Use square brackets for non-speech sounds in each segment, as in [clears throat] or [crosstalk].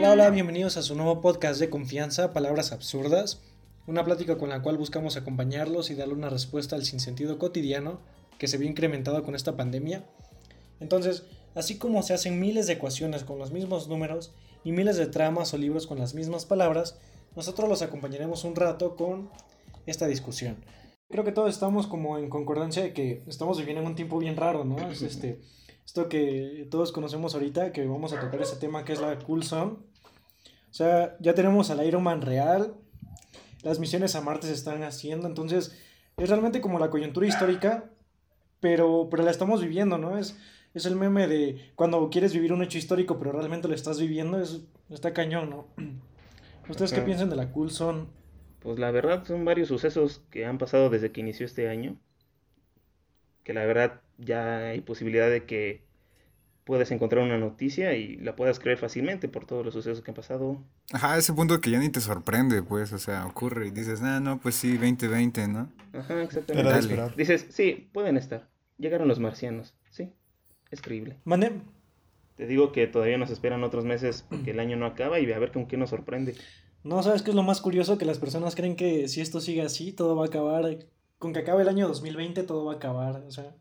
Hola, hola, bienvenidos a su nuevo podcast de confianza, Palabras Absurdas, una plática con la cual buscamos acompañarlos y darle una respuesta al sinsentido cotidiano que se vio incrementado con esta pandemia. Entonces, así como se hacen miles de ecuaciones con los mismos números y miles de tramas o libros con las mismas palabras, nosotros los acompañaremos un rato con esta discusión. Creo que todos estamos como en concordancia de que estamos viviendo en un tiempo bien raro, ¿no? Es este, esto que todos conocemos ahorita, que vamos a tocar ese tema que es la Cool Zone. O sea, ya tenemos al Iron Man real, las misiones a Marte se están haciendo, entonces es realmente como la coyuntura histórica, pero, pero la estamos viviendo, ¿no? Es, es el meme de cuando quieres vivir un hecho histórico, pero realmente lo estás viviendo, es, está cañón, ¿no? [clears throat] ¿Ustedes qué piensan de la Cool Zone? Pues la verdad son varios sucesos que han pasado desde que inició este año. Que la verdad ya hay posibilidad de que puedas encontrar una noticia y la puedas creer fácilmente por todos los sucesos que han pasado. Ajá, ese punto que ya ni te sorprende, pues, o sea, ocurre y dices, ah, no, pues sí, 2020, ¿no? Ajá, exactamente. Dale. esperar. Dices, sí, pueden estar. Llegaron los marcianos. Sí, es creíble. Mande, Te digo que todavía nos esperan otros meses porque el año no acaba y a ver con qué nos sorprende. no, ¿sabes qué es lo más curioso? Que las personas creen que si esto sigue así, todo va a acabar, con que acabe el año 2020, todo va a acabar, o sea...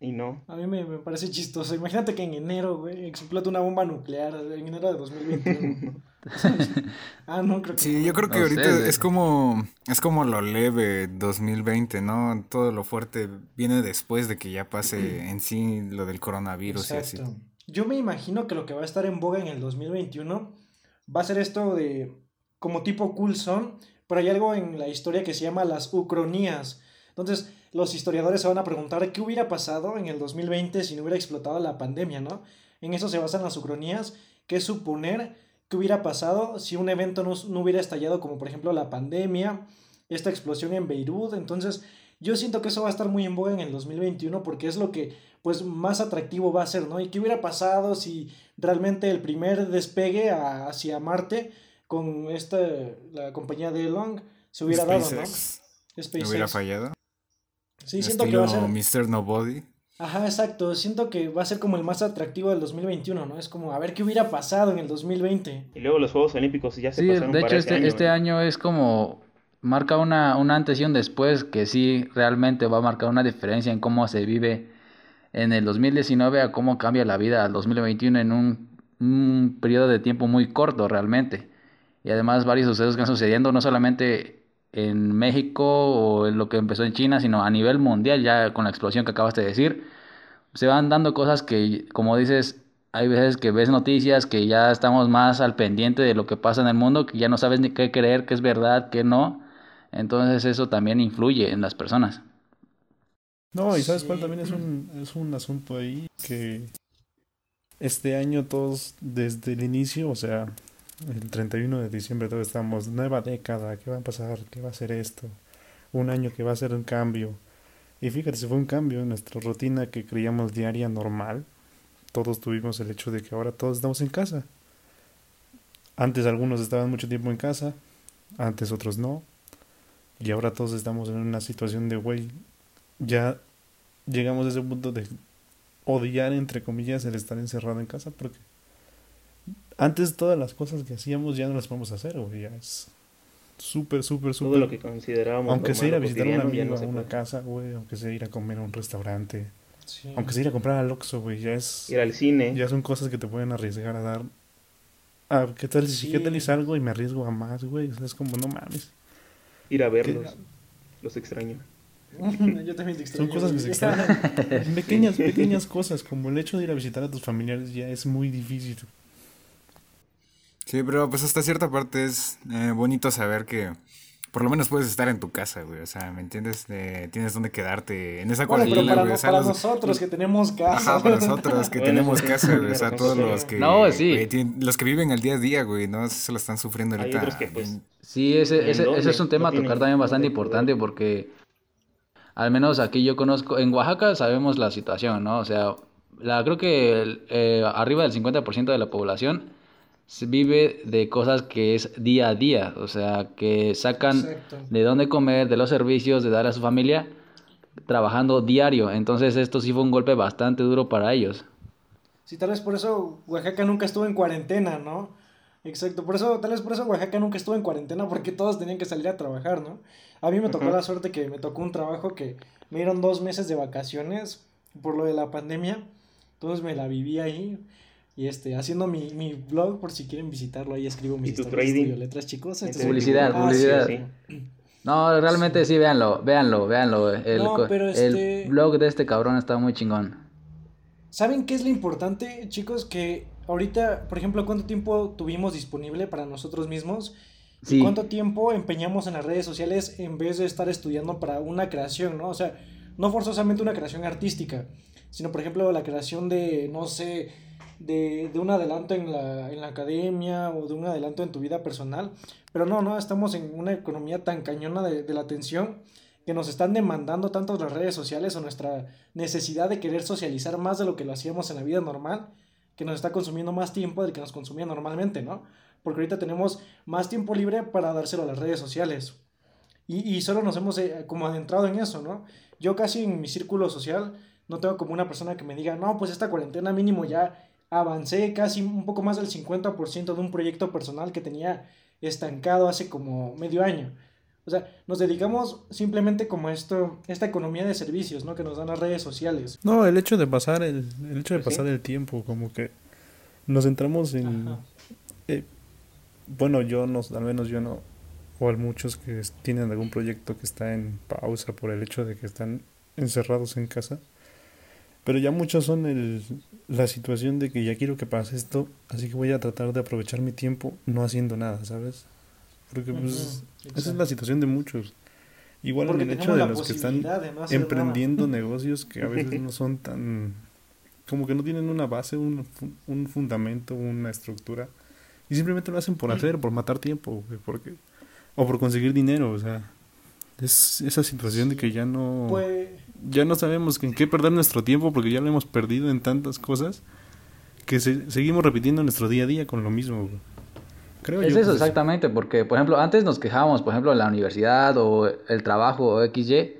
Y no. A mí me, me parece chistoso. Imagínate que en enero, güey, explota una bomba nuclear en enero de 2021. ¿Sabes? [laughs] ah, no, creo que Sí, yo creo que No ahorita sé, es como, es como lo leve 2020, ¿no? Todo lo fuerte viene después de que ya pase [clears throat] en sí lo del coronavirus y así. Exacto. Yo me imagino que lo que va a estar en boga en el 2021 va a ser esto de como tipo cool zone, pero hay algo en la historia que se llama las ucronías. Entonces, los historiadores se van a preguntar qué hubiera pasado en el 2020 si no hubiera explotado la pandemia, ¿no? En eso se basan las ucronías, que es suponer qué hubiera pasado si un evento no, no hubiera estallado, como por ejemplo la pandemia, esta explosión en Beirut. Entonces, yo siento que eso va a estar muy en boga en el 2021 porque es lo que pues más atractivo va a ser, ¿no? ¿Y qué hubiera pasado si realmente el primer despegue a- hacia Marte con esta, la compañía de Elon se hubiera dado, ¿no? SpaceX. hubiera fallado. Sí, siento que va a ser... Mr. Nobody. Ajá, exacto. Siento que va a ser como el más atractivo del 2021, ¿no? Es como, a ver qué hubiera pasado en el 2020. Y luego los Juegos Olímpicos ya se Sí, pasaron de para hecho ese este, año, este año es como marca una, un antes y un después que sí realmente va a marcar una diferencia en cómo se vive en el 2019 a cómo cambia la vida al 2021 en un, un periodo de tiempo muy corto realmente. Y además varios sucesos que están sucediendo no solamente en México o en lo que empezó en China, sino a nivel mundial ya con la explosión que acabaste de decir. Se van dando cosas que, como dices, hay veces que ves noticias que ya estamos más al pendiente de lo que pasa en el mundo, que ya no sabes ni qué creer, qué es verdad, qué no. Entonces eso también influye en las personas. No, y ¿sabes Sí. cuál también es un, es un asunto ahí? Que este año todos, desde el inicio, o sea, el 31 de diciembre, todos estamos, nueva década, ¿qué va a pasar? ¿Qué va a ser esto? Un año que va a ser un cambio. Y fíjate, fue un cambio en nuestra rutina que creíamos diaria normal. Todos tuvimos el hecho de que ahora todos estamos en casa. Antes algunos estaban mucho tiempo en casa, antes otros no. Y ahora todos estamos en una situación de, güey, ya llegamos a ese punto de odiar, entre comillas, el estar encerrado en casa, porque antes todas las cosas que hacíamos ya no las podemos hacer, güey, ya es súper, súper, Todo súper... lo que considerábamos Aunque sea ir a visitar a un amigo no a una casa, güey, aunque sea ir a comer a un restaurante, Sí. aunque sea ir a comprar al Oxxo, güey, ya es... Ir al cine. Ya son cosas que te pueden arriesgar a dar... Ah, ¿qué tal si Sí. qué tal y salgo y me arriesgo a más, güey? O sea, es como, no mames. Ir a verlos. Los extraño. [laughs] Yo también te Son extraño. cosas que se extrañan. [laughs] pequeñas, pequeñas cosas, como el hecho de ir a visitar a tus familiares ya es muy difícil. Sí, pero pues hasta cierta parte es eh, bonito saber que por lo menos puedes estar en tu casa, güey. O sea, ¿me entiendes? Eh, tienes donde quedarte en esa cuarentena, para, güey. no- O sea, para los- nosotros que tenemos casa. Ajá, para [laughs] nosotros que tenemos casa, güey. O sea, todos los que. No, sí. güey, los que viven el día a día, güey, ¿no? Se lo están sufriendo Hay ahorita. otros que, pues, Sí, ese, ¿En ese, ese es un tema a tocar tienen también bastante importante porque al menos aquí yo conozco, en Oaxaca sabemos la situación, ¿no? O sea, la, creo que el, eh, arriba del 50% de la población se vive de cosas que es día a día, o sea, que sacan Exacto. de dónde comer, de los servicios, de dar a su familia, trabajando diario. Entonces esto sí fue un golpe bastante duro para ellos. Sí, tal vez por eso Oaxaca nunca estuvo en cuarentena, ¿no? Exacto, por eso, tal vez por eso Oaxaca nunca estuvo en cuarentena, porque todos tenían que salir a trabajar, ¿no? A mí me tocó la suerte que me tocó un trabajo que me dieron dos meses de vacaciones por lo de la pandemia, entonces me la viví ahí, y este, haciendo mi, mi blog, por si quieren visitarlo, ahí escribo mis Y tu historias de trading. Letras, chicos. Publicidad, Ah, publicidad. sí, sí. No, realmente sí, véanlo, véanlo, véanlo. El, No, co- pero el este- blog de este cabrón está muy chingón. ¿Saben qué es lo importante, chicos? Que ahorita, por ejemplo, ¿cuánto tiempo tuvimos disponible para nosotros mismos? ¿Y Sí, cuánto tiempo empeñamos en las redes sociales en vez de estar estudiando para una creación, ¿no? O sea, no forzosamente una creación artística, sino, por ejemplo, la creación de, no sé, de, de un adelanto en la, en la academia o de un adelanto en tu vida personal. Pero no, no, estamos en una economía tan cañona de, de la atención que nos están demandando tanto las redes sociales o nuestra necesidad de querer socializar más de lo que lo hacíamos en la vida normal, que nos está consumiendo más tiempo del que nos consumía normalmente, ¿no? Porque ahorita tenemos más tiempo libre para dárselo a las redes sociales. Y, y solo nos hemos eh, como adentrado en eso, ¿no? Yo casi en mi círculo social no tengo como una persona que me diga, no, pues esta cuarentena mínimo ya avancé casi un poco más del 50% de un proyecto personal que tenía estancado hace como medio año. O sea, nos dedicamos simplemente como a esto, esta economía de servicios, ¿no? Que nos dan las redes sociales. No, el hecho de pasar el, el hecho de sí. pasar el tiempo, como que nos centramos en eh, bueno, yo no, al menos yo no, o hay muchos que tienen algún proyecto que está en pausa por el hecho de que están encerrados en casa. Pero ya muchos son el, la situación de que ya quiero que pase esto, así que voy a tratar de aprovechar mi tiempo no haciendo nada, ¿sabes? Porque pues Ujú, esa es la situación de muchos. Igual Porque en el hecho de los que están no hacer nada. emprendiendo negocios que a veces no son tan como que no tienen una base, un, un fundamento, una estructura y simplemente lo hacen por hacer, por matar tiempo, porque o por conseguir dinero, o sea, es esa situación de que ya no Pues, ya no sabemos en qué perder nuestro tiempo porque ya lo hemos perdido en tantas cosas que se- seguimos repitiendo nuestro día a día con lo mismo. Creo Es yo eso es- exactamente, porque por ejemplo, antes nos quejábamos, por ejemplo, en la universidad o el trabajo o XY,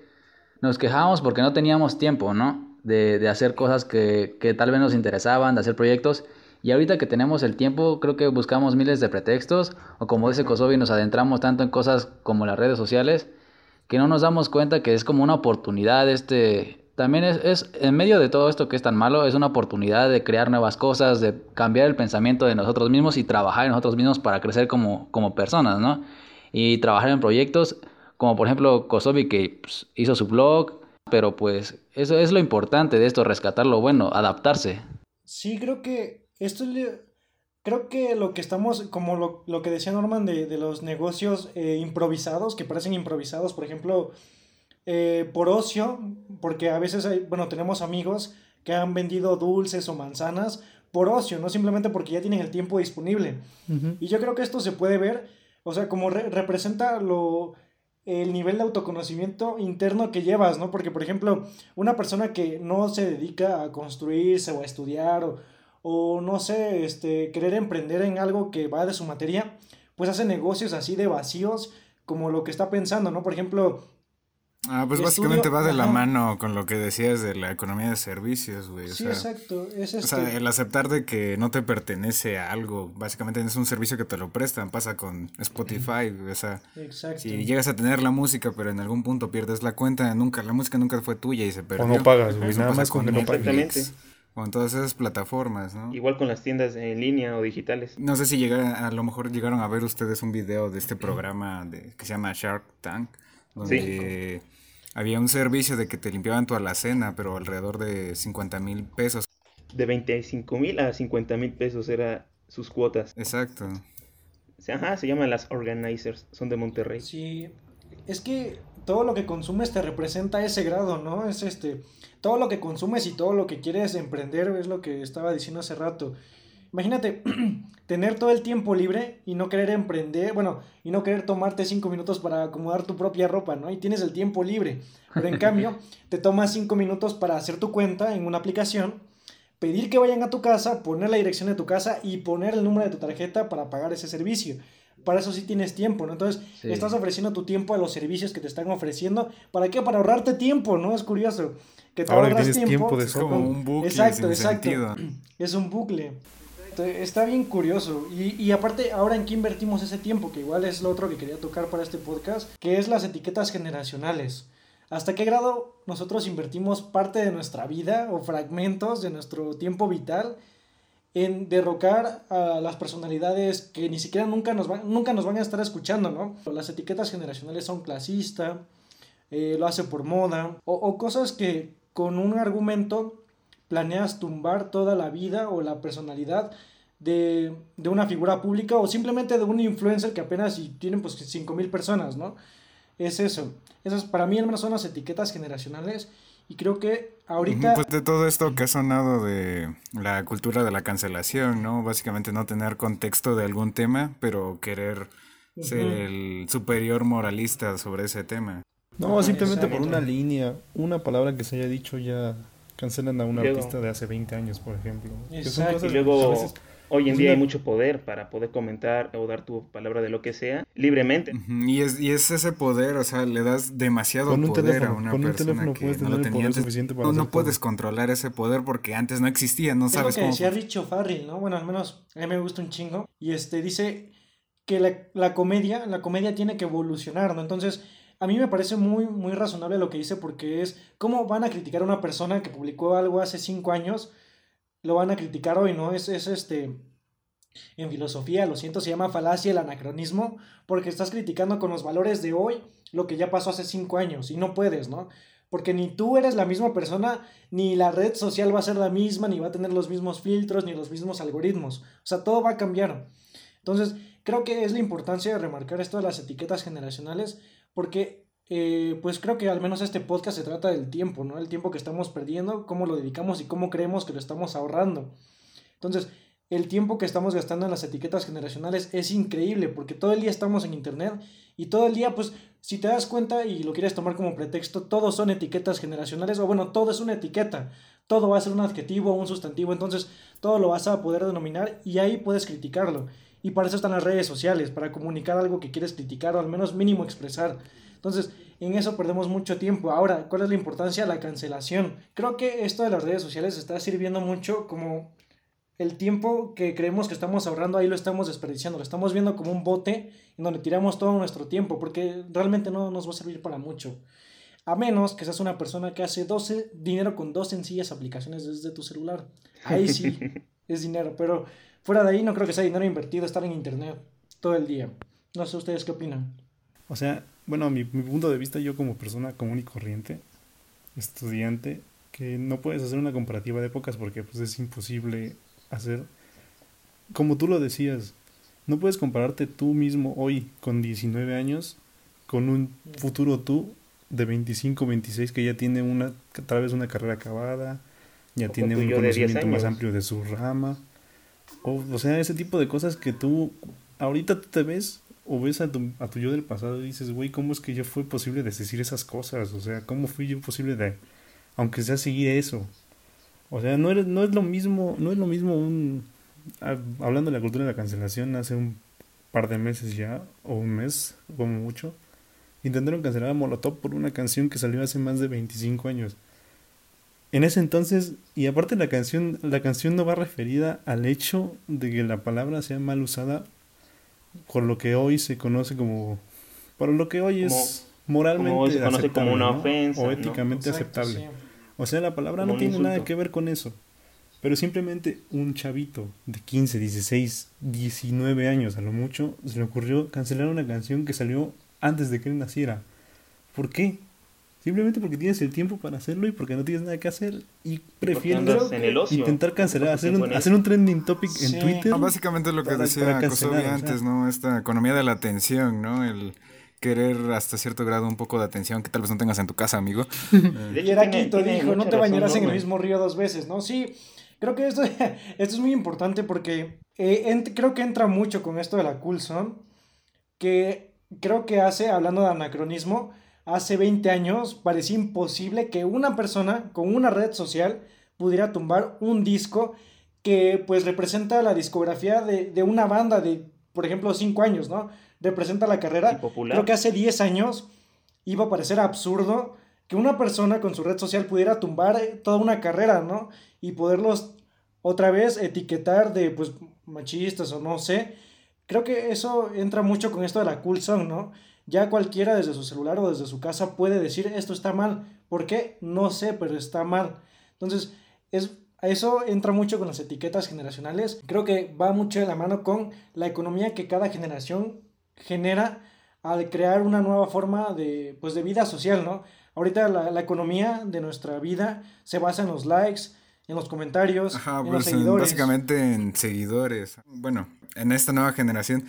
nos quejábamos porque no teníamos tiempo, ¿no? De, de hacer cosas que, que tal vez nos interesaban, de hacer proyectos. Y ahorita que tenemos el tiempo, creo que buscamos miles de pretextos, o como dice Kosovi, nos adentramos tanto en cosas como las redes sociales, que no nos damos cuenta que es como una oportunidad este... También es, es, en medio de todo esto que es tan malo, es una oportunidad de crear nuevas cosas, de cambiar el pensamiento de nosotros mismos y trabajar en nosotros mismos para crecer como, como personas, ¿no? Y trabajar en proyectos, como por ejemplo Kosovi que pues, hizo su blog, pero pues eso es lo importante de esto, rescatar lo bueno, adaptarse. Sí, creo que esto es le- creo que lo que estamos, como lo, lo que decía Norman de, de los negocios eh, improvisados, que parecen improvisados, por ejemplo, eh, por ocio, porque a veces hay, bueno, tenemos amigos que han vendido dulces o manzanas por ocio, no simplemente porque ya tienen el tiempo disponible. Y yo creo que esto se puede ver, o sea, como re- representa lo, el nivel de autoconocimiento interno que llevas, ¿no? Porque, por ejemplo, una persona que no se dedica a construirse o a estudiar o, o no sé, este, querer emprender en algo que va de su materia, pues hace negocios así de vacíos como lo que está pensando, ¿no? Por ejemplo, Ah, pues Estudio- básicamente va de la ajá. mano con lo que decías de la economía de servicios, güey. O sí, sea, exacto, es O este... sea, el aceptar de que no te pertenece a algo, básicamente es un servicio que te lo prestan, pasa con Spotify, güey, o sea, exacto. si llegas a tener la música, pero en algún punto pierdes la cuenta, nunca, la música nunca fue tuya y se perdió. O no pagas, güey, nada más con no. Netflix, Exactamente. O en todas esas plataformas, ¿no? Igual con las tiendas en línea o digitales. No sé si llegaron, a lo mejor llegaron a ver ustedes un video de este programa de, que se llama Shark Tank, donde había un servicio de que te limpiaban tu alacena, pero alrededor de 50 mil pesos. De 25 mil a 50 mil pesos era sus cuotas. Exacto. Ajá, se llaman las organizers, son de Monterrey. Sí, es que todo lo que consumes te representa ese grado, ¿no? Es este, todo lo que consumes y todo lo que quieres emprender es lo que estaba diciendo hace rato. Imagínate [clears throat] tener todo el tiempo libre y no querer emprender, bueno, y no querer tomarte cinco minutos para acomodar tu propia ropa, ¿no? Y tienes el tiempo libre. Pero en [laughs] cambio, te tomas cinco minutos para hacer tu cuenta en una aplicación, pedir que vayan a tu casa, poner la dirección de tu casa y poner el número de tu tarjeta para pagar ese servicio. Para eso sí tienes tiempo, ¿no? Entonces, Sí. estás ofreciendo tu tiempo a los servicios que te están ofreciendo. ¿Para qué? Para ahorrarte tiempo, ¿no? Es curioso. Que te Ahora que ahorras tienes tiempo Es como un bucle Exacto, sin exacto. sentido. [clears throat] Es un bucle. Está bien curioso. Y, y, aparte, ahora en qué invertimos ese tiempo, que igual es lo otro que quería tocar para este podcast, que es las etiquetas generacionales. ¿Hasta qué grado nosotros invertimos parte de nuestra vida o fragmentos de nuestro tiempo vital en derrocar a las personalidades que ni siquiera nunca nos van, nunca nos van a estar escuchando, ¿no? Las etiquetas generacionales son clasista, eh, lo hace por moda, o, o cosas que con un argumento planeas tumbar toda la vida o la personalidad de, de, una figura pública o simplemente de un influencer que apenas si tienen pues 5 mil personas, ¿no? Es eso. Esas para mí al menos son las etiquetas generacionales y creo que ahorita... Pues de todo esto que ha sonado de la cultura de la cancelación, ¿no? Básicamente no tener contexto de algún tema, pero querer ser el superior moralista sobre ese tema. No, simplemente por una línea, una palabra que se haya dicho ya cancelan a un artista de hace 20 años, por ejemplo. Exacto. y luego Hoy en día hay mucho poder para poder comentar o dar tu palabra de lo que sea libremente. y, es, y es ese poder, o sea, le das demasiado poder a una persona que no lo tenía Suficiente para no, puedes controlar ese poder porque antes no existía, no sabes lo que decía Richo Farrell, ¿no? Bueno, al menos a mí me gusta un chingo. Y este dice que la, la comedia, la comedia tiene que evolucionar, ¿no? Entonces, a mí me parece muy, muy razonable lo que dice porque es cómo van a criticar a una persona que publicó algo hace cinco años lo van a criticar hoy, ¿no? Es, es este, en filosofía, lo siento, se llama falacia el anacronismo, porque estás criticando con los valores de hoy lo que ya pasó hace cinco años y no puedes, ¿no? Porque ni tú eres la misma persona, ni la red social va a ser la misma, ni va a tener los mismos filtros, ni los mismos algoritmos. O sea, todo va a cambiar. Entonces, creo que es la importancia de remarcar esto de las etiquetas generacionales, porque eh, pues creo que al menos este podcast se trata del tiempo, ¿no? El tiempo que estamos perdiendo, cómo lo dedicamos y cómo creemos que lo estamos ahorrando. Entonces, el tiempo que estamos gastando en las etiquetas generacionales es increíble porque todo el día estamos en internet y todo el día, pues, si te das cuenta y lo quieres tomar como pretexto, todos son etiquetas generacionales o bueno, todo es una etiqueta. Todo va a ser un adjetivo o un sustantivo, entonces todo lo vas a poder denominar y ahí puedes criticarlo. Y para eso están las redes sociales, para comunicar algo que quieres criticar o al menos mínimo expresar. Entonces, en eso perdemos mucho tiempo. Ahora, ¿cuál es la importancia de la cancelación? Creo que esto de las redes sociales está sirviendo mucho como el tiempo que creemos que estamos ahorrando ahí lo estamos desperdiciando, lo estamos viendo como un bote en donde tiramos todo nuestro tiempo, porque realmente no nos va a servir para mucho. A menos que seas una persona que hace 12, dinero con dos sencillas aplicaciones desde tu celular. Ahí sí [laughs] es dinero, pero fuera de ahí no creo que sea dinero invertido estar en internet todo el día. No sé ustedes qué opinan. O sea, bueno, mi, mi punto de vista, yo como persona común y corriente, estudiante, que no puedes hacer una comparativa de épocas porque pues es imposible hacer, como tú lo decías, no puedes compararte tú mismo hoy con 19 años con un futuro tú de 25, 26 que ya tiene una, tal vez una carrera acabada, ya tiene un conocimiento más amplio de su rama. O, o sea, ese tipo de cosas que tú ahorita te ves o ves a tu, a tu yo del pasado y dices, güey, ¿cómo es que yo fue posible de decir esas cosas? O sea, ¿cómo fui yo posible de, aunque sea seguir eso? O sea, no, no es lo mismo, no es lo mismo un, hablando de la cultura de la cancelación, hace un par de meses ya, o un mes, como mucho, intentaron cancelar a Molotov por una canción que salió hace más de 25 años. En ese entonces, y aparte la canción, la canción no va referida al hecho de que la palabra sea mal usada por lo que hoy se conoce como, por lo que hoy es moralmente como una ofensa, o éticamente aceptable. O sea, la palabra no tiene nada que ver con eso. Pero simplemente un chavito de 15, 16, 19 años a lo mucho se le ocurrió cancelar una canción que salió antes de que él naciera. ¿Por qué? Simplemente porque tienes el tiempo para hacerlo y porque no tienes nada que hacer y prefieres intentar cancelar, hacer un, hacer un trending topic en Twitter. básicamente lo que decía Kosovi antes, ¿no? Esta economía de la atención, ¿no? El querer hasta cierto grado un poco de atención que tal vez no tengas en tu casa, amigo. y era Quito dijo, no te bañarás en el mismo río dos veces, ¿no? Sí, creo que esto, [laughs] esto es muy importante porque eh, creo que entra mucho con esto de la Coulson, que creo que hace, hablando de anacronismo, hace 20 años parecía imposible que una persona con una red social pudiera tumbar un disco que pues representa la discografía de, de una banda de, por ejemplo, 5 años, ¿no? Representa la carrera. Creo que hace 10 años iba a parecer absurdo que una persona con su red social pudiera tumbar eh, toda una carrera, ¿no? Y poderlos otra vez etiquetar de pues machistas o no sé. Creo que eso entra mucho con esto de la cool song, ¿no? Ya cualquiera desde su celular o desde su casa puede decir esto está mal. ¿Por qué? No sé, pero está mal. Entonces, es, eso entra mucho con las etiquetas generacionales. Creo que va mucho de la mano con la economía que cada generación genera al crear una nueva forma de, pues, de vida social, ¿no? Ahorita la, la economía de nuestra vida se basa en los likes, en los comentarios, Ajá, en los pues en- seguidores. básicamente en seguidores. Bueno, en esta nueva generación,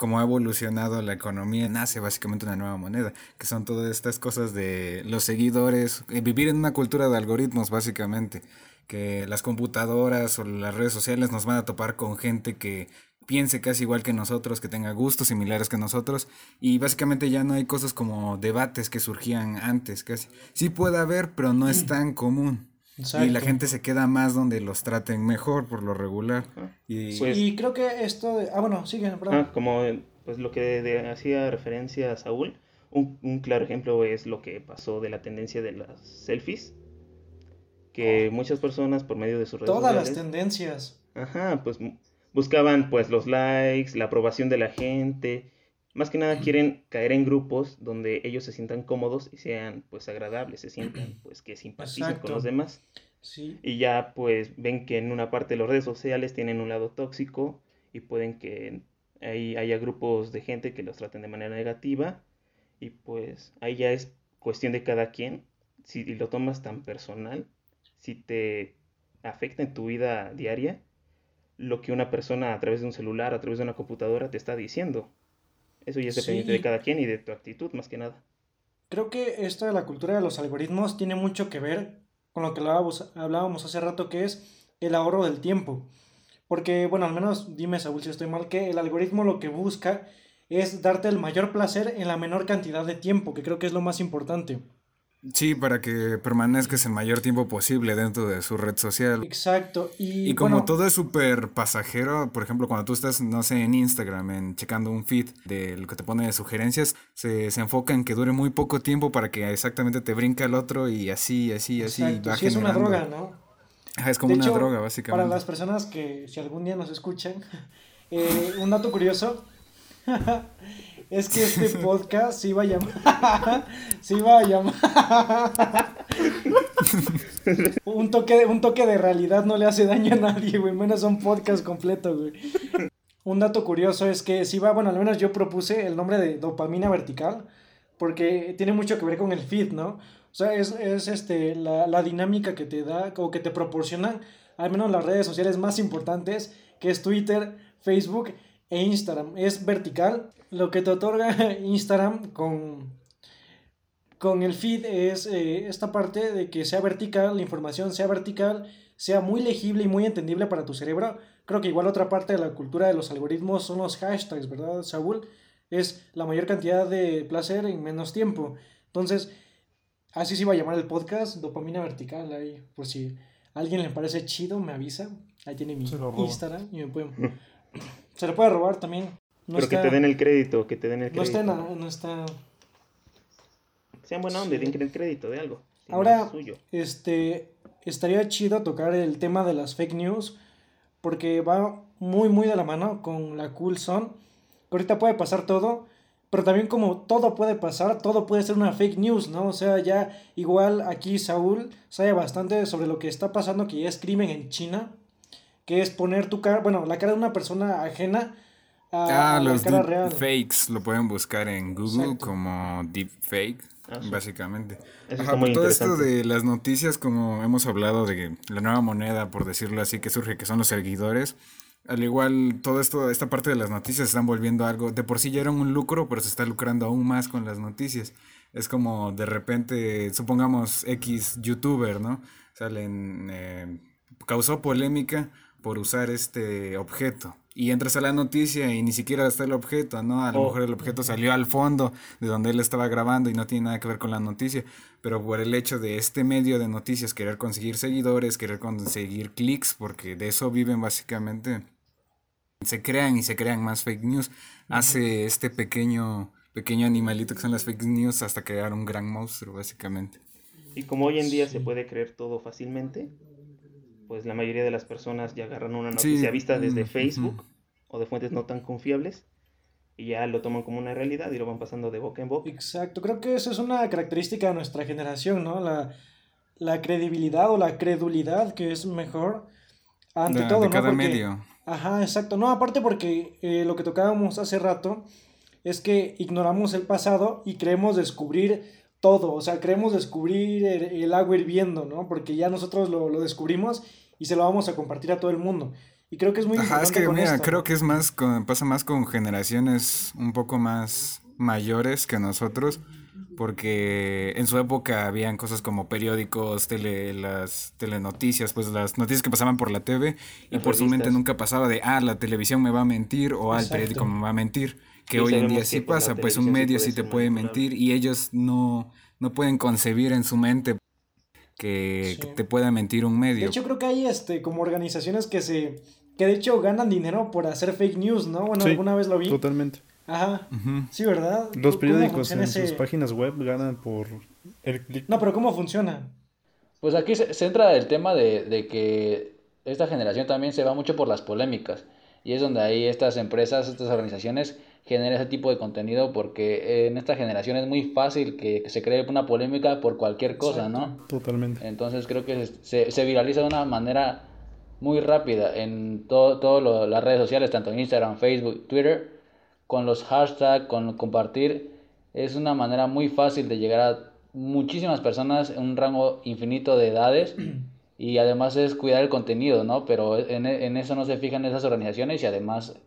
como ha evolucionado la economía, nace básicamente una nueva moneda, que son todas estas cosas de los seguidores, eh, vivir en una cultura de algoritmos, básicamente, que las computadoras o las redes sociales nos van a topar con gente que piense casi igual que nosotros, que tenga gustos similares que nosotros, y básicamente ya no hay cosas como debates que surgían antes, casi. Sí puede haber, pero no es tan común. Y la gente se queda más donde los traten mejor por lo regular. Y Pues- y creo que esto de... Ah, bueno, sigue, perdón. Ah, como pues lo que de- hacía referencia a Saúl, un, un claro ejemplo es lo que pasó de la tendencia de las selfies, que muchas personas por medio de sus redes Todas las tendencias. ajá, pues buscaban pues los likes, la aprobación de la gente, más que nada quieren caer en grupos donde ellos se sientan cómodos y sean pues agradables, se sientan pues que simpaticen con los demás. Sí. Y ya pues ven que en una parte de las redes sociales tienen un lado tóxico y pueden que ahí haya grupos de gente que los traten de manera negativa y pues ahí ya es cuestión de cada quien. Si lo tomas tan personal, si te afecta en tu vida diaria lo que una persona a través de un celular, a través de una computadora te está diciendo. Eso ya es dependiente Sí. de cada quien y de tu actitud más que nada. Creo que esto de la cultura de los algoritmos tiene mucho que ver con lo que hablábamos, hablábamos hace rato, que es el ahorro del tiempo. Porque, bueno, al menos dime, Saúl, si estoy mal, que el algoritmo lo que busca es darte el mayor placer en la menor cantidad de tiempo, que creo que es lo más importante. Sí, para que permanezcas el mayor tiempo posible dentro de su red social. Exacto. Y, Y como bueno, todo es súper pasajero, por ejemplo, cuando tú estás, no sé, en Instagram, en checando un feed de lo que te pone de sugerencias, se, se enfoca en que dure muy poco tiempo para que exactamente te brinca el otro y así, así, así. exacto, va sí es una droga, ¿no? Es como De una hecho, droga, Para básicamente. las personas que, si algún día nos escuchan, [laughs] eh, un dato curioso [laughs] es que este podcast se iba a llamar. [laughs] se iba a llamar. [laughs] un, toque de, un toque de realidad no le hace daño a nadie, güey. Menos un podcast completo, güey. Un dato curioso es que si va, bueno, al menos yo propuse el nombre de dopamina vertical, porque tiene mucho que ver con el feed, ¿no? O sea, es, es este, la, la dinámica que te da o que te proporcionan, al menos las redes sociales más importantes, que es Twitter, Facebook e Instagram. Es vertical. Lo que te otorga [laughs] Instagram con, con el feed es eh, esta parte de que sea vertical, la información sea vertical, sea muy legible y muy entendible para tu cerebro. Creo que igual otra parte de la cultura de los algoritmos son los hashtags, ¿verdad, Saúl? Es la mayor cantidad de placer en menos tiempo. Entonces, así se iba a llamar el podcast, dopamina vertical. Ahí, por si a alguien le parece chido, me avisa. Ahí tiene mi. Instagram y me pueden... [laughs] Se lo puede robar también. No Pero que está- te den el crédito, que te den el no crédito. está, en la- no está Sean buena onda, Sí. den el crédito de algo. si no Ahora, es suyo. este, estaría chido tocar el tema de las fake news, porque va muy, muy de la mano con la cool. Que ahorita puede pasar todo, pero también como todo puede pasar, todo puede ser una fake news, ¿no? O sea, ya igual aquí Saúl sabe bastante sobre lo que está pasando, que ya es crimen en China, que es poner tu cara, bueno, la cara de una persona ajena a, Ah, la los cara real. deepfakes lo pueden buscar en Google Exacto. como deepfake, Ah, sí. básicamente. Eso Ajá, muy por todo esto de las noticias, como hemos hablado de la nueva moneda, por decirlo así, que surge, que son los seguidores. Al igual, todo esto, esta parte de las noticias se están volviendo algo, de por sí ya era un lucro, pero se está lucrando aún más con las noticias. Es como de repente, supongamos X youtuber, ¿no? Salen, eh, causó polémica por usar este objeto. Y entras a la noticia y ni siquiera está el objeto, ¿no? A lo Oh. mejor el objeto salió al fondo de donde él estaba grabando y no tiene nada que ver con la noticia. Pero por el hecho de este medio de noticias querer conseguir seguidores, querer conseguir clics, porque de eso viven básicamente, se crean y se crean más fake news. Hace este pequeño, pequeño animalito que son las fake news hasta crear un gran monstruo, básicamente. Y como hoy en día se puede creer todo fácilmente, pues la mayoría de las personas ya agarran una noticia vista desde Facebook o de fuentes no tan confiables y ya lo toman como una realidad y lo van pasando de boca en boca. Exacto, creo que eso es una característica de nuestra generación, ¿no? La, la credibilidad o la credulidad, que es mejor ante todo, de cada medio. Ajá, exacto. No, aparte porque eh, lo que tocábamos hace rato es que ignoramos el pasado y creemos descubrir todo, o sea, creemos descubrir el, agua hirviendo, ¿no? Porque ya nosotros lo, lo, descubrimos y se lo vamos a compartir a todo el mundo. Y creo que es muy Ajá, es que mira, creo que es más pasa más con generaciones un poco más mayores que nosotros, porque en su época habían cosas como periódicos, tele, las telenoticias, pues las noticias que pasaban por la TV y por su mente nunca pasaba de, ah, la televisión me va a mentir o ah, el periódico me va a mentir, que hoy en día sí pasa, pues un medio sí te puede mentir y ellos no, no pueden concebir en su mente que, te pueda mentir un medio. De hecho creo que hay este como organizaciones que se que de hecho ganan dinero por hacer fake news, ¿no? Bueno, alguna vez lo vi. Totalmente. Ajá. Sí, ¿verdad? Los periódicos en sus páginas web ganan por el clic. No, pero ¿cómo funciona? Pues aquí se, entra el tema de, de, que esta generación también se va mucho por las polémicas. Y es donde ahí estas empresas, estas organizaciones generan ese tipo de contenido porque en esta generación es muy fácil que, se cree una polémica por cualquier cosa, ¿no? Totalmente. Entonces creo que se, se viraliza de una manera muy rápida en todas todo las redes sociales, tanto en Instagram, Facebook, Twitter, con los hashtags, con compartir. Es una manera muy fácil de llegar a muchísimas personas en un rango infinito de edades [clears throat] y además es cuidar el contenido, ¿no? Pero en, en eso no se fijan esas organizaciones y además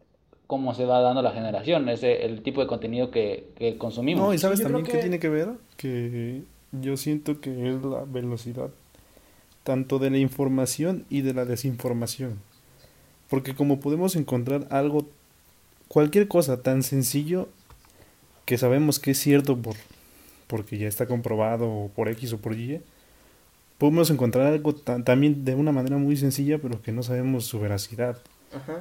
cómo se va dando la generación, ese el tipo de contenido que, que consumimos. No, y sabes también qué tiene que ver, que yo siento que es la velocidad tanto de la información y de la desinformación. Porque como podemos encontrar algo, cualquier cosa tan sencillo que sabemos que es cierto por, porque ya está comprobado por X o por Y, podemos encontrar algo también de una manera muy sencilla, pero que no sabemos su veracidad.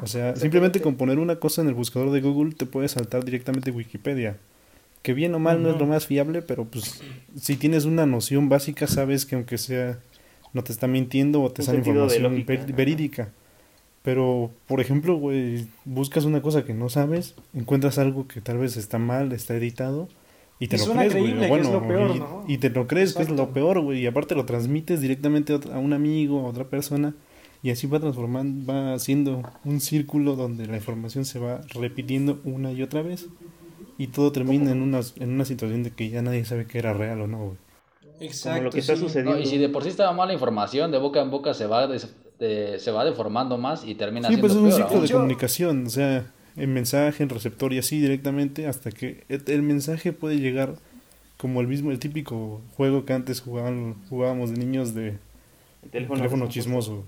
O sea, simplemente con poner una cosa en el buscador de Google te puede saltar directamente Wikipedia. Que bien o mal no es lo más fiable, pero pues si tienes una noción básica sabes que aunque sea no te está mintiendo o te sale información verídica. Pero, por ejemplo, güey, buscas una cosa que no sabes, encuentras algo que tal vez está mal, está editado, y te lo crees, güey. Bueno, y, te lo crees que es lo peor, güey. Y aparte lo transmites directamente a un amigo, a otra persona, y así va transformando, va haciendo un círculo donde la información se va repitiendo una y otra vez, y todo termina en una, en una situación de que ya nadie sabe que era real o no, güey. Exacto. lo que está sucediendo. y si de por sí estaba mala información, de boca en boca se va, se va deformando más y termina sí, pues es un ciclo de comunicación, o sea, en mensaje, en receptor y así directamente, hasta que el mensaje puede llegar como el mismo, el típico juego que antes jugaban, jugábamos de niños de teléfono, chismoso.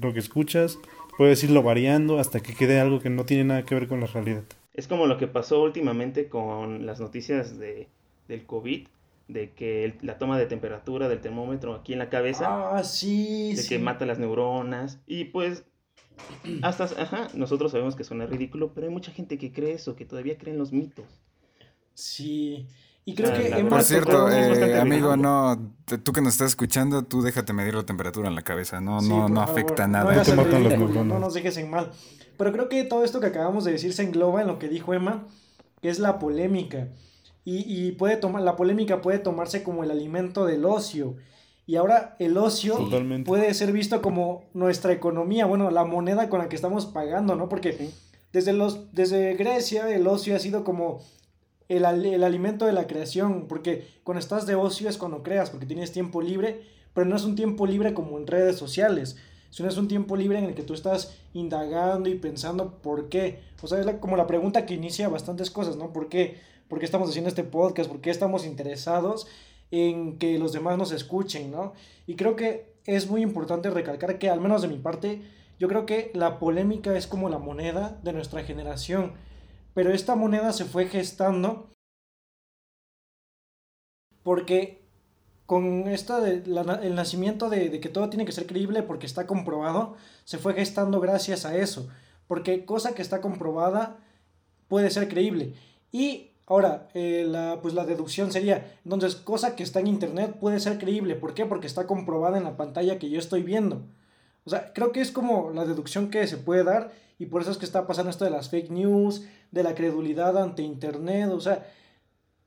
Lo que escuchas, puedes irlo variando hasta que quede algo que no tiene nada que ver con la realidad. Es como lo que pasó últimamente con las noticias de, del COVID de que la toma de temperatura del termómetro aquí en la cabeza, ah, sí, de que mata las neuronas y pues [clears throat] hasta, ajá, nosotros sabemos que suena ridículo, pero hay mucha gente que cree eso, que todavía creen los mitos. Sí. Y creo ah, que Por cierto, eh, amigo, no, tú que nos estás escuchando, tú déjate medir la temperatura en la cabeza, no, no, no afecta nada. No, no nos dejes en mal. Pero creo que todo esto que acabamos de decir se engloba en lo que dijo Emma, que es la polémica. Y, puede tomar, la polémica puede tomarse como el alimento del ocio. Y ahora el ocio puede ser visto como nuestra economía, bueno, la moneda con la que estamos pagando, ¿no? Porque desde, los, desde Grecia el ocio ha sido como el, el, alimento de la creación, porque cuando estás de ocio es cuando creas, porque tienes tiempo libre, pero no es un tiempo libre como en redes sociales, sino es un tiempo libre en el que tú estás indagando y pensando por qué. O sea, es como la pregunta que inicia bastantes cosas, ¿no? ¿Por qué? por qué estamos haciendo este podcast, por qué estamos interesados en que los demás nos escuchen, ¿no? Y creo que es muy importante recalcar que, al menos de mi parte, yo creo que la polémica es como la moneda de nuestra generación, pero esta moneda se fue gestando porque con esta de el nacimiento de, que todo tiene que ser creíble porque está comprobado, se fue gestando gracias a eso, porque cosa que está comprobada puede ser creíble. Y Ahora, eh, la, pues la deducción sería, entonces, cosa que está en Internet puede ser creíble. ¿Por qué? Porque está comprobada en la pantalla que yo estoy viendo. O sea, creo que es como la deducción que se puede dar y por eso es que está pasando esto de las fake news, de la credulidad ante Internet, o sea,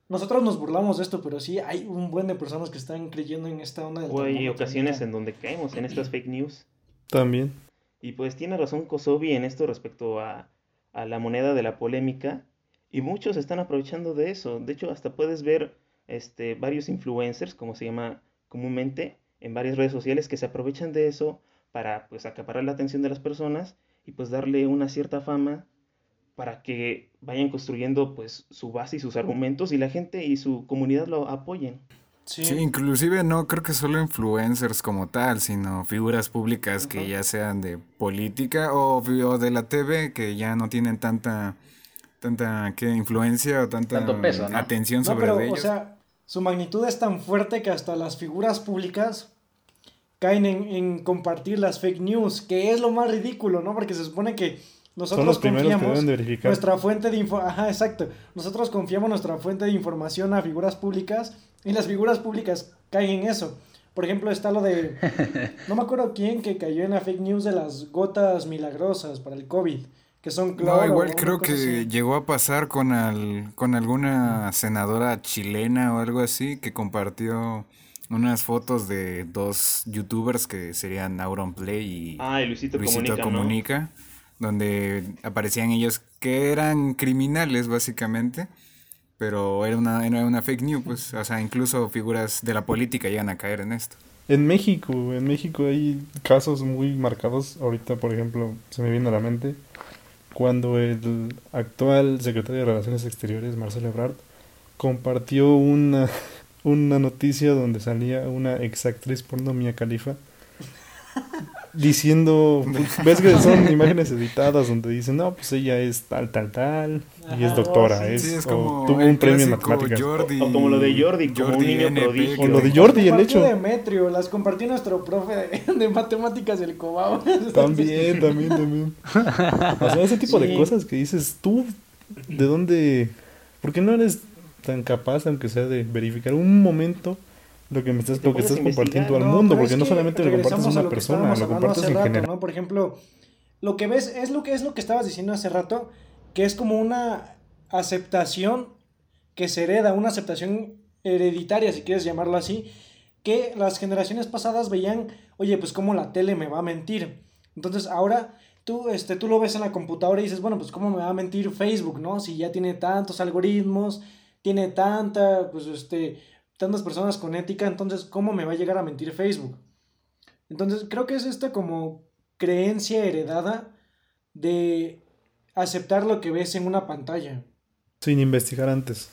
nosotros nos burlamos de esto, pero sí hay un buen de personas que están creyendo en esta onda del O hay ocasiones en donde caemos en estas fake news. También. Y pues tiene razón Kosovi en esto respecto a, a la moneda de la polémica. Y muchos están aprovechando de eso. De hecho, hasta puedes ver este, varios influencers, como se llama comúnmente, en varias redes sociales que se aprovechan de eso para pues acaparar la atención de las personas y pues darle una cierta fama para que vayan construyendo pues su base y sus argumentos y la gente y su comunidad lo apoyen. Sí. inclusive no creo que solo influencers como tal, sino figuras públicas que ya sean de política o, de la TV que ya no tienen tanta tanta ¿qué, influencia o tanta atención sobre pero, ellos. O sea, su magnitud es tan fuerte que hasta las figuras públicas caen en, en compartir las fake news, que es lo más ridículo, ¿no? Porque se supone que nosotros confiamos nuestra fuente de información, exacto. Nosotros confiamos nuestra fuente de información a figuras públicas y las figuras públicas caen en eso. Por ejemplo, está lo de [laughs] no me acuerdo quién que cayó en la fake news de las gotas milagrosas para el COVID, que son No, igual creo que llegó a pasar con al, con alguna senadora chilena o algo así que compartió unas fotos de dos youtubers que serían Auronplay y, ah, Luisito, Comunica donde aparecían ellos que eran criminales básicamente, pero era una, era una fake news, pues, o sea, incluso figuras de la política llegan a caer en esto. En México, en México hay casos muy marcados, ahorita por ejemplo se me viene a la mente, cuando el actual secretario de Relaciones Exteriores, Marcelo Ebrard, compartió una, una noticia donde salía una exactriz porno Mia Califa diciendo, ves que son [laughs] imágenes editadas donde dicen, no, pues ella es tal, tal, tal, y es doctora, es, o tuvo un premio en matemáticas. o, como lo de Jordi, como un niño prodigio. O lo de Jordi, el hecho. Demetrio, las compartió nuestro profe de, matemáticas del Cobao. [laughs] También, también, también. O sea, ese tipo de cosas que dices, tú, ¿de dónde? ¿Por qué no eres tan capaz, aunque sea de verificar un momento? lo que me estás, lo que estás compartiendo al mundo, porque no solamente lo compartes a una persona, lo compartes en general. ¿no? Por ejemplo, lo que ves es lo que es lo que estabas diciendo hace rato, que es como una aceptación que se hereda, una aceptación hereditaria, si quieres llamarlo así, que las generaciones pasadas veían, oye, pues cómo la tele me va a mentir. Entonces ahora tú, este, tú lo ves en la computadora y dices, bueno, pues cómo me va a mentir Facebook, ¿no? Si ya tiene tantos algoritmos, tiene tanta, pues este, tantas personas con ética, entonces, ¿cómo me va a llegar a mentir Facebook? Entonces, creo que es esta como creencia heredada de aceptar lo que ves en una pantalla. Sin investigar antes.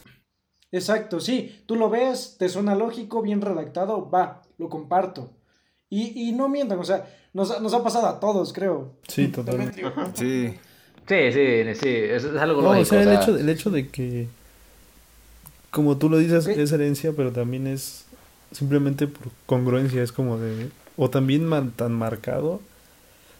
Exacto, sí, tú lo ves, te suena lógico, bien redactado, va, lo comparto. Y, y no mientan, o sea, nos, nos, ha pasado a todos, creo. Sí, totalmente. Sí. Sí, sí, sí, es, algo lógico. O sea, el, Hecho, el hecho de que como tú lo dices, es herencia, pero también es simplemente por congruencia, es como de... O también tan marcado,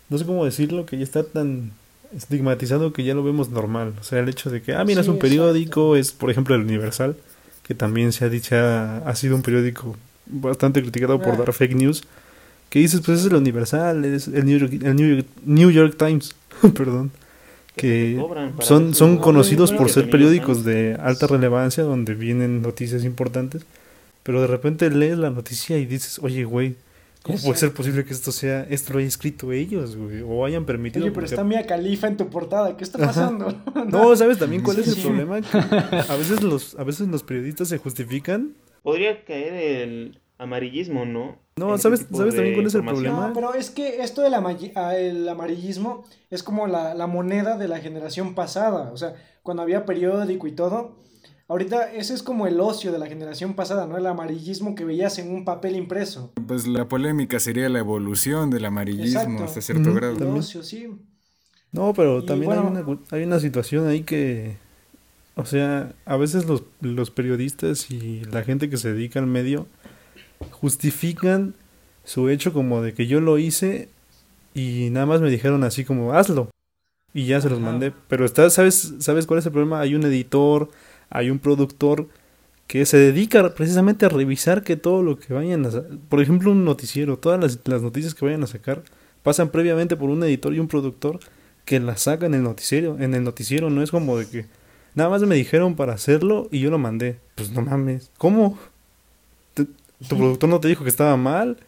no sé cómo decirlo, que ya está tan estigmatizado que ya lo vemos normal. O sea, el hecho de que, ah, mira, es un periódico, es por ejemplo el Universal, que también se ha dicho, ha, sido un periódico bastante criticado por ah. dar fake news. Que dices, pues es el Universal, es el New York, el New York Times, [laughs] perdón que son, son conocidos por ser periódicos de alta relevancia donde vienen noticias importantes, pero de repente lees la noticia y dices, oye, güey, ¿cómo puede ser posible que esto sea, esto lo hayan escrito ellos, güey, o hayan permitido? Oye, pero está Mia Califa en tu portada, ¿qué está pasando? [laughs] [laughs] no, ¿sabes también cuál es el problema? a veces los, a veces los periodistas se justifican. Podría caer el amarillismo, ¿no? No, ¿sabes, ¿sabes también cuál es el problema? No, pero es que esto del ah, el amarillismo es como la, la, moneda de la generación pasada. O sea, cuando había periódico y todo. Ahorita ese es como el ocio de la generación pasada, ¿no? El amarillismo que veías en un papel impreso. Pues la polémica sería la evolución del amarillismo hasta cierto grado. El ocio, sí. No, pero también hay, una, hay una situación ahí que, o sea, a veces los, los periodistas y la gente que se dedica al medio justifican su hecho como de que yo lo hice y nada más me dijeron así como hazlo y ya se los mandé pero está sabes sabes cuál es el problema hay un editor hay un productor que se dedica precisamente a revisar que todo lo que vayan a por ejemplo un noticiero todas las, las noticias que vayan a sacar pasan previamente por un editor y un productor que las sacan en el noticiero. En el noticiero no es como de que nada más me dijeron para hacerlo y yo lo mandé. Pues no mames, ¿cómo? ¿Tu, productor no te dijo que estaba mal?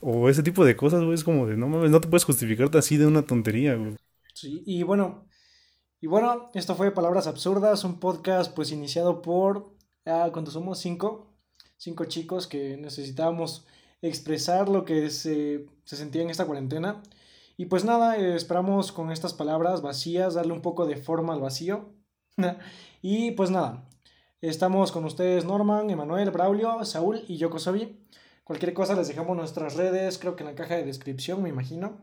O ese tipo de cosas, güey, es como de no mames, no te puedes justificarte así de una tontería, güey. Sí, y bueno, y bueno, esto fue Palabras Absurdas, un podcast pues iniciado por, ah, cuando somos cinco, cinco chicos que necesitábamos expresar lo que se, se sentía en esta cuarentena. Y pues nada, eh, esperamos con estas palabras vacías darle un poco de forma al vacío. [laughs] y pues nada, estamos con ustedes Norman, Emanuel, Braulio, Saúl y yo Kosovi. Cualquier cosa les dejamos nuestras redes, creo que en la caja de descripción, me imagino.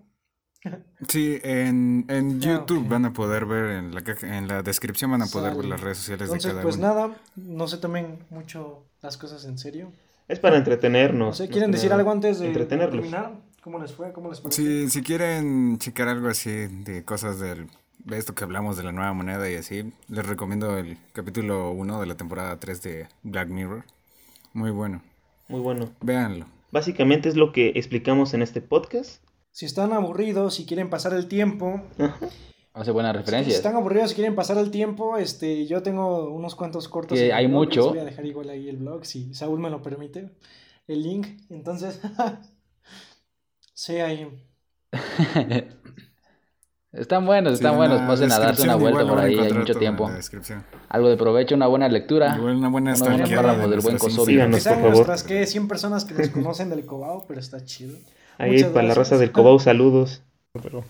[laughs] Sí, en, en Ah, YouTube van a poder ver, en la, caja- en la descripción van a poder ver las redes sociales de cada pues uno. nada, no se tomen mucho las cosas en serio. Es para entretenernos. No sé, ¿quieren decir algo antes de Entretenerlos. terminar? ¿Cómo les fue? ¿Cómo les pareció? Si, si quieren checar algo así de cosas del, de esto que hablamos de la nueva moneda y así, les recomiendo el capítulo 1 de la temporada 3 de Black Mirror. Muy bueno. Muy bueno. Véanlo. Básicamente es lo que explicamos en este podcast. Si están aburridos, si quieren pasar el tiempo, Hace buenas si referencias. están aburridos, si quieren pasar el tiempo, este, yo tengo unos cuantos cortos. Que hay blog, mucho. les voy a dejar igual ahí el blog, si Saúl me lo permite, el link. Entonces, [laughs] sí, ahí. [laughs] están buenos, están Sí, buenos. Pasen a darse una vuelta por ahí, hay mucho tiempo. Algo de provecho, una buena lectura. Igual una buena stalkeada párrafos de del buen sean por favor. nuestras, que 100 personas que nos conocen del Cobao, pero está chido. Ahí Muchas para la raza del Cobau, saludos. Pero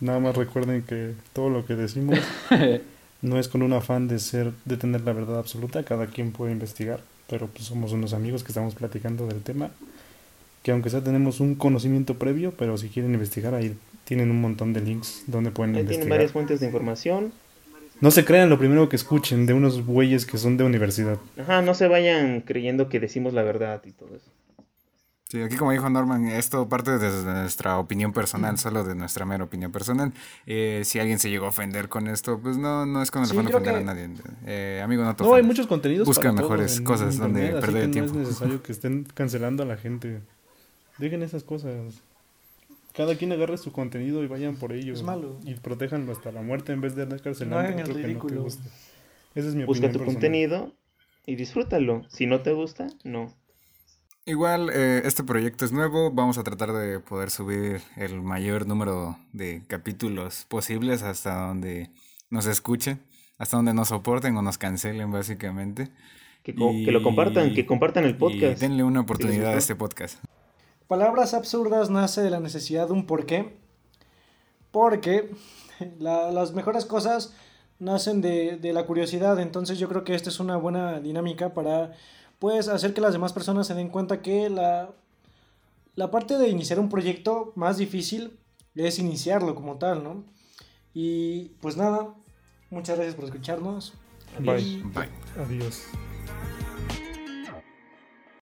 nada más recuerden que todo lo que decimos [laughs] no es con un afán de ser, de tener la verdad absoluta, cada quien puede investigar, pero pues somos unos amigos que estamos platicando del tema, que aunque sea tenemos un conocimiento previo, pero si quieren investigar ahí tienen un montón de links donde pueden Ahí tienen investigar. varias fuentes de información. No se crean lo primero que escuchen de unos güeyes que son de universidad. Ajá, no se vayan creyendo que decimos la verdad y todo eso. Sí, aquí como dijo Norman, esto parte desde nuestra opinión personal, solo de nuestra mera opinión personal. Eh, si alguien se llegó a ofender con esto, pues no, no es con el Sí, creo ofender que- a nadie. Eh, amigo, no te No, hay ofendas. muchos contenidos Busca mejores en cosas donde internet, así perder el tiempo. No es necesario [laughs] que estén cancelando a la gente. Dejen esas cosas. Cada quien agarre su contenido y vayan por ello. Es malo. Y protéjanlo hasta la muerte en vez de andar cancelando. No otro que no te ridículo. guste. Esa es mi Busca opinión tu personal. contenido y disfrútalo. Si no te gusta, no. Igual, eh, este proyecto es nuevo. Vamos a tratar de poder subir el mayor número de capítulos posibles hasta donde nos escuchen, hasta donde nos soporten o nos cancelen, básicamente. Que, Y- que lo compartan, que compartan el Y podcast. denle una oportunidad a este podcast. Palabras absurdas nace de la necesidad de un porqué. Porque la- las mejores cosas nacen de, de la curiosidad. Entonces yo creo que esta es una buena dinámica para pues hacer que las demás personas se den cuenta que la, la parte de iniciar un proyecto más difícil es iniciarlo como tal, ¿no? Y pues nada, muchas gracias por escucharnos. Bye. Bye. Adiós.